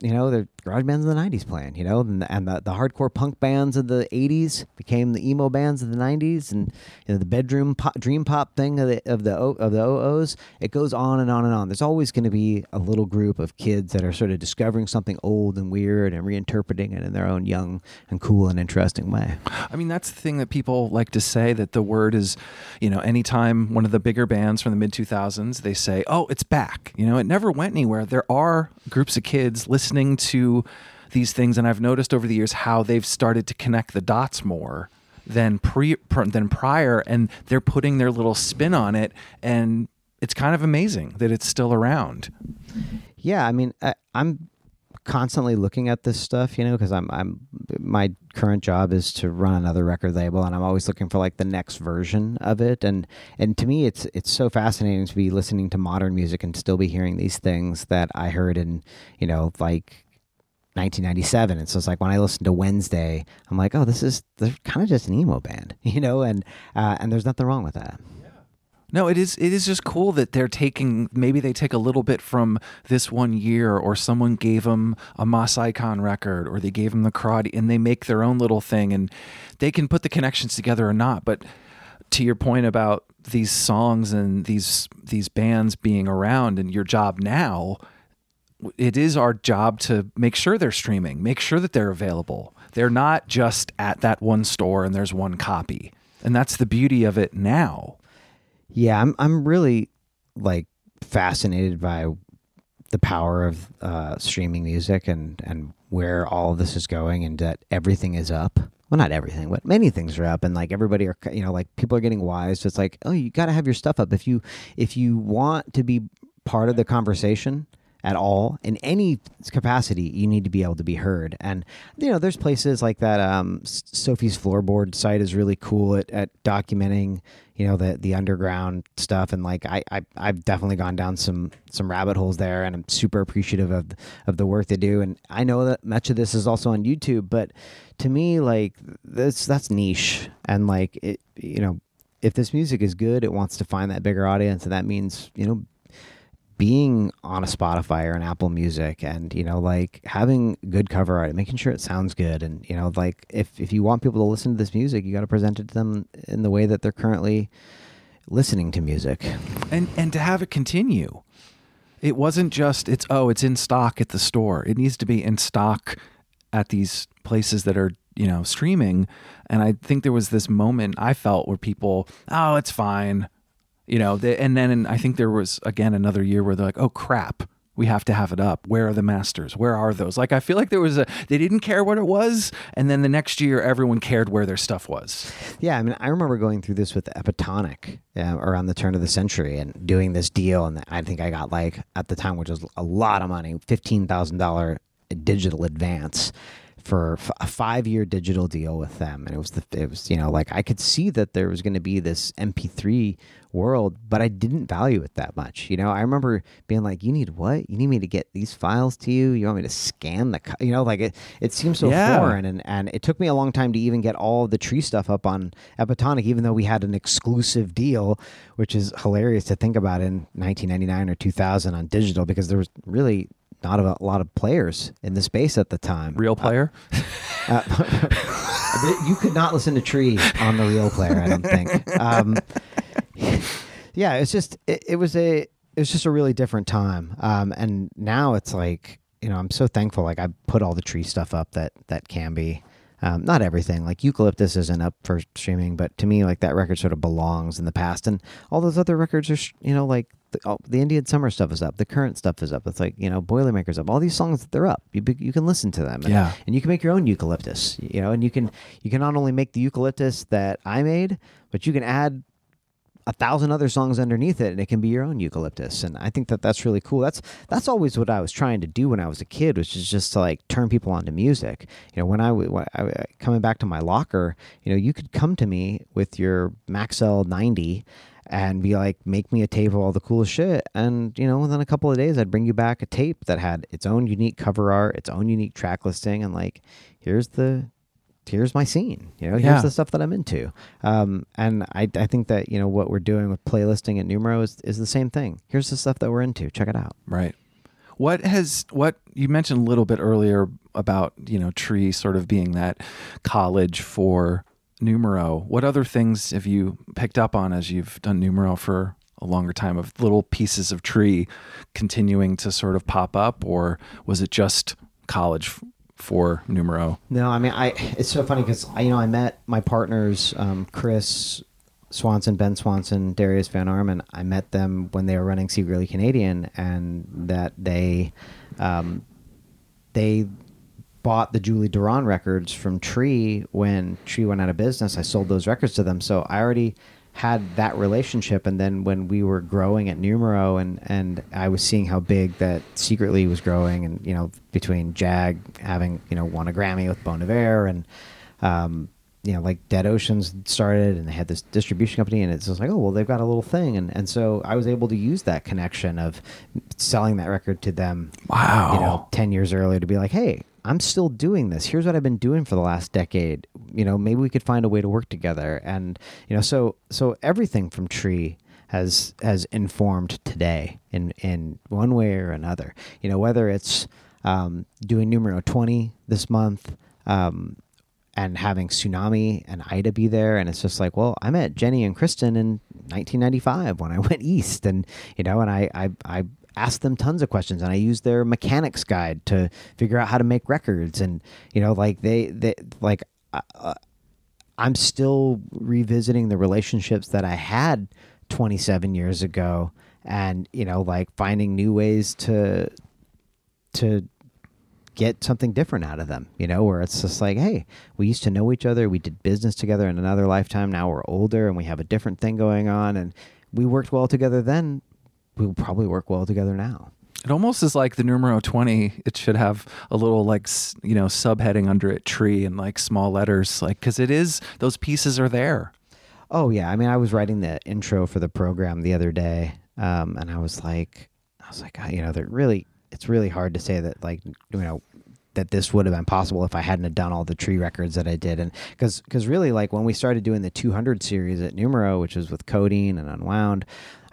You know, the garage bands in the '90s playing. You know, and the, and the, the hardcore punk bands of the '80s became the emo bands of the '90s, and you know, the bedroom pop, dream pop thing of the of the of the OOs. It goes on and on and on. There's always going to be a little group of kids that are sort of discovering something old and weird and reinterpreting it in their own young and cool and interesting way. I mean, that's the thing that people like to say that the word is, you know, anytime one of the bigger bands from the mid 2000s, they say, oh, it's back. You know, it never went anywhere. There are groups of kids listening to these things, and I've noticed over the years how they've started to connect the dots more than pre pr- than prior, and they're putting their little spin on it, and it's kind of amazing that it's still around. Yeah, I mean, I, I'm constantly looking at this stuff, you know, because I'm I'm my current job is to run another record label, and I'm always looking for like the next version of it, and and to me, it's it's so fascinating to be listening to modern music and still be hearing these things that I heard in you know like 1997 and so it's like when i listen to wednesday i'm like oh this is they're kind of just an emo band (laughs) you know and uh, and there's nothing wrong with that. No, it is it is just cool that they're taking maybe they take a little bit from this one year or someone gave them a Moss Icon record or they gave them the karate and they make their own little thing and they can put the connections together or not. But to your point about these songs and these these bands being around and your job now, it is our job to make sure they're streaming, make sure that they're available. They're not just at that one store and there's one copy. And that's the beauty of it now. Yeah, I'm I'm really like fascinated by the power of uh, streaming music and and where all this is going, and that everything is up. Well, not everything, but many things are up, and like everybody are, you know, like people are getting wise. So It's like, oh, you got to have your stuff up if you if you want to be part of the conversation at all in any capacity you need to be able to be heard. And you know there's places like that um, sophie's floorboard site is really cool at, at documenting you know the the underground stuff. And like I, I I've definitely gone down some some rabbit holes there and I'm super appreciative of of the work they do. And I know that much of this is also on YouTube but to me like that's that's niche. And like it you know if this music is good it wants to find that bigger audience and that means you know being on a Spotify or an Apple Music and you know like having good cover art, making sure it sounds good and you know like if if you want people to listen to this music, you got to present it to them in the way that they're currently listening to music. And and to have it continue. It wasn't just it's oh, it's in stock at the store. It needs to be in stock at these places that are you know streaming and i think there was this moment i felt where people oh it's fine you know they, and then i think there was again another year where they're like oh crap we have to have it up. Where are the masters? Where are those? Like i feel like there was a they didn't care what it was and then the next year everyone cared where their stuff was. Yeah i mean i remember going through this with epitonic uh, around the turn of the century and doing this deal and i think i got like at the time which was a lot of money $15000 digital advance for a five year digital deal with them, and it was the it was you know like I could see that there was going to be this MP3 world, but I didn't value it that much. You know, I remember being like, "You need what? You need me to get these files to you? You want me to scan the? You know, like it it seems so yeah. foreign, and and it took me a long time to even get all the tree stuff up on Epitonic, even though we had an exclusive deal, which is hilarious to think about in 1999 or 2000 on digital because there was really not a lot of players in the space at the time. Real uh, player? (laughs) Uh, uh, (laughs) you could not listen to Tree on the Real Player, I don't think. Um, (laughs) yeah, it's just it, it, was a it was just a really different time. Um, and now it's like you know I'm so thankful. Like I put all the Tree stuff up that that can be. Um, not everything like eucalyptus isn't up for streaming but to me like that record sort of belongs in the past and all those other records are you know like the, oh, the Indian summer stuff is up. The current stuff is up. It's like you know, Boilermakers up. All these songs they're up. You you can listen to them. And, yeah. And you can make your own eucalyptus. You know, and you can you can not only make the eucalyptus that I made, but you can add a thousand other songs underneath it and it can be your own eucalyptus and i think that that's really cool that's that's always what i was trying to do when i was a kid which is just to like turn people onto music you know when i, when I uh, coming back to my locker you know you could come to me with your maxell 90 and be like, make me a tape of all the coolest shit. And, you know, within a couple of days, I'd bring you back a tape that had its own unique cover art, its own unique track listing, and like, here's the here's my scene you know here's yeah. the stuff that i'm into. Um, and I, I think that you know what we're doing with playlisting at numero is, is the same thing. Here's the stuff that we're into. Check it out. Right. What has what you mentioned a little bit earlier about you know tree sort of being that college for numero. What other things have you picked up on as you've done numero for a longer time of little pieces of tree continuing to sort of pop up? Or was it just college for numero no i mean i it's so funny because you know i met my partners um, chris swanson ben swanson darius van arman i met them when they were running secretly canadian and that they um, they bought the Julie Doiron records from Tree when Tree went out of business. I sold those records to them, so I already had that relationship. And then when we were growing at Numero, and and I was seeing how big that secretly was growing, and you know between Jag having you know won a Grammy with Bon Iver and um, you know, like Dead Oceans started and they had this distribution company and it's just like, oh, well, they've got a little thing. And, and so I was able to use that connection of selling that record to them, wow, you know, 10 years earlier to be like, hey, I'm still doing this. Here's what I've been doing for the last decade. You know, maybe we could find a way to work together. And, you know, so, so everything from Tree has, has informed today in, in one way or another, you know, whether it's, um, doing numero 20 this month, um, and having Tsunami and Ida be there. And it's just like, well, I met Jenny and Kristin in 1995 when I (laughs) went east. And, you know, and I, I, I asked them tons of questions and I used their mechanics guide to figure out how to make records. And, you know, like they, they like, uh, uh I'm still revisiting the relationships that I had 27 years ago and you know like finding new ways to to get something different out of them, you know, where it's just like, hey, we used to know each other, we did business together in another lifetime, now we're older and we have a different thing going on and we worked well together then, we'll probably work well together now. It almost is like the numero 20. It should have a little like, you know, subheading under it, tree and like small letters, like, cause it is, those pieces are there. Oh yeah, I mean, I was writing the intro for the program the other day, um, and I was like, I was like, "Ah, you know, that really, it's really hard to say that, like, you know, that this would have been possible if I hadn't have done all the tree records that I did, and because, because really, like, when we started doing the 200 series at Numero, which was with Codeine and Unwound.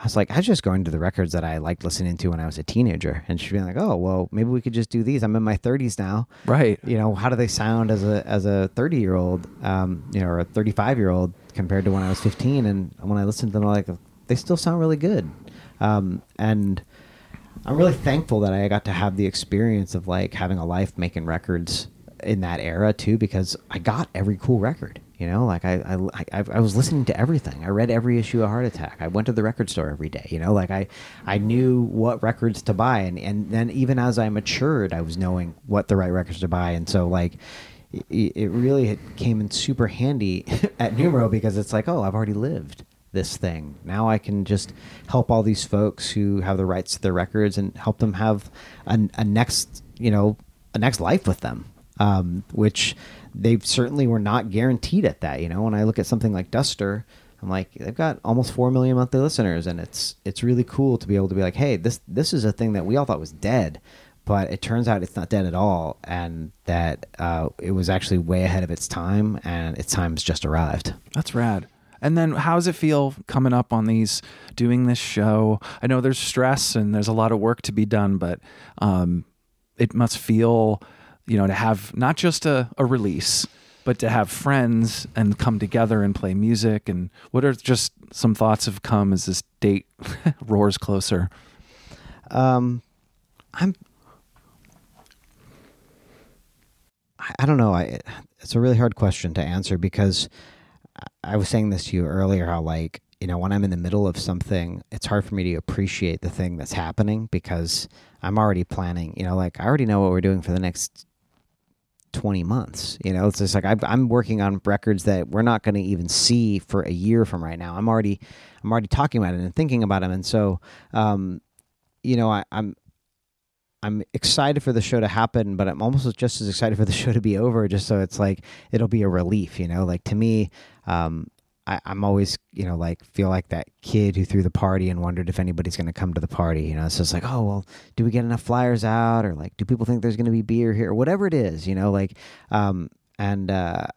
I was like, I was just going to the records that I liked listening to when I was a teenager, and she'd be like, "Oh, well, maybe we could just do these. I'm in my 30s now, Right. you know how do they sound as a as a 30 year old um you know or a 35 year old compared to when i was 15 and when i listened to them I'm like they still sound really good. Um and i'm really thankful that i got to have the experience of like having a life making records in that era too because i got every cool record you know like I, I i was listening to everything. I read every issue of Heartattack. I went to the record store every day you know like i i knew what records to buy. And and then even as i matured i was knowing what the right records to buy. And so like it, it really came in super handy (laughs) at numero because it's like oh i've already lived this thing. Now i can just help all these folks who have the rights to their records and help them have a, a next you know a next life with them um, which they certainly were not guaranteed at that. You know, when I look at something like Duster, I'm like, they've got almost four million monthly listeners, and it's it's really cool to be able to be like, hey, this this is a thing that we all thought was dead, but it turns out it's not dead at all, and that uh, it was actually way ahead of its time, and its time's just arrived. That's rad. And then how does it feel coming up on these, doing this show? I know there's stress and there's a lot of work to be done, but um, it must feel, you know, to have not just a, a release, but to have friends and come together and play music. And what are just some thoughts have come as this date (laughs) roars closer? Um, I'm. I, don't know. I it's a really hard question to answer because I was saying this to you earlier. How like you know when I'm in the middle of something, it's hard for me to appreciate the thing that's happening because I'm already planning. You know, like I already know what we're doing for the next 20 months. You know, it's just like I've, I'm working on records that we're not going to even see for a year from right now. I'm already, I'm already talking about it and thinking about them. And so, um, you know, I, I'm, I'm excited for the show to happen, but I'm almost just as excited for the show to be over, just so it's like it'll be a relief. You know, like to me, um, I, I'm always, you know, like feel like that kid who threw the party and wondered if anybody's going to come to the party. You know, so it's like, oh well, do we get enough flyers out, or like, do people think there's going to be beer here, or whatever it is. You know, like, um, and uh,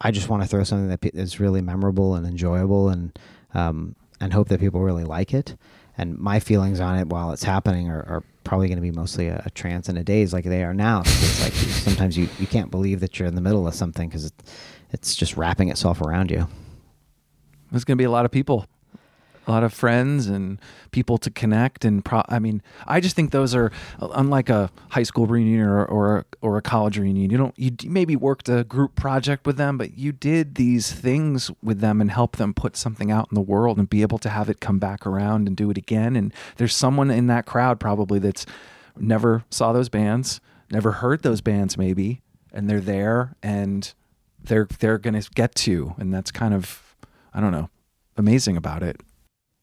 I just want to throw something that is really memorable and enjoyable, and um, and hope that people really like it. And my feelings on it while it's happening are, are probably going to be mostly a, a trance and a daze like they are now. It's like sometimes you, you can't believe that you're in the middle of something because it, it's just wrapping itself around you. There's going to be a lot of people, a lot of friends and people to connect. And pro- I mean, I just think those are unlike a high school reunion or or, or a college reunion. You don't you maybe worked a group project with them, but you did these things with them and help them put something out in the world and be able to have it come back around and do it again. And there's someone in that crowd probably that's never saw those bands, never heard those bands maybe, and they're there and they're they're going to get to and that's kind of I don't know, amazing about it.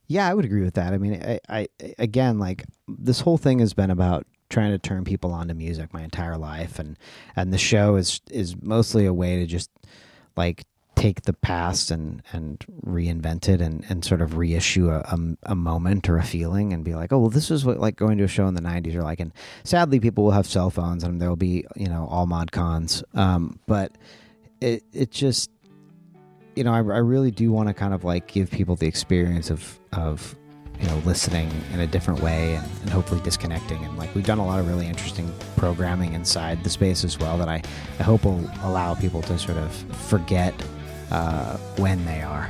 Yeah, I would agree with that. I mean, I, I again, like this whole thing has been about trying to turn people onto music my entire life, and and the show is is mostly a way to just like take the past and and reinvent it and and sort of reissue a, a, a moment or a feeling and be like, oh well, this is what like going to a show in the '90s are like. And sadly, people will have cell phones and there will be you know all mod cons, um, but it it just you know, I, I really do want to kind of like give people the experience of of you know listening in a different way and, and hopefully disconnecting. And like we've done a lot of really interesting programming inside the space as well that I, I hope will allow people to sort of forget uh, when they are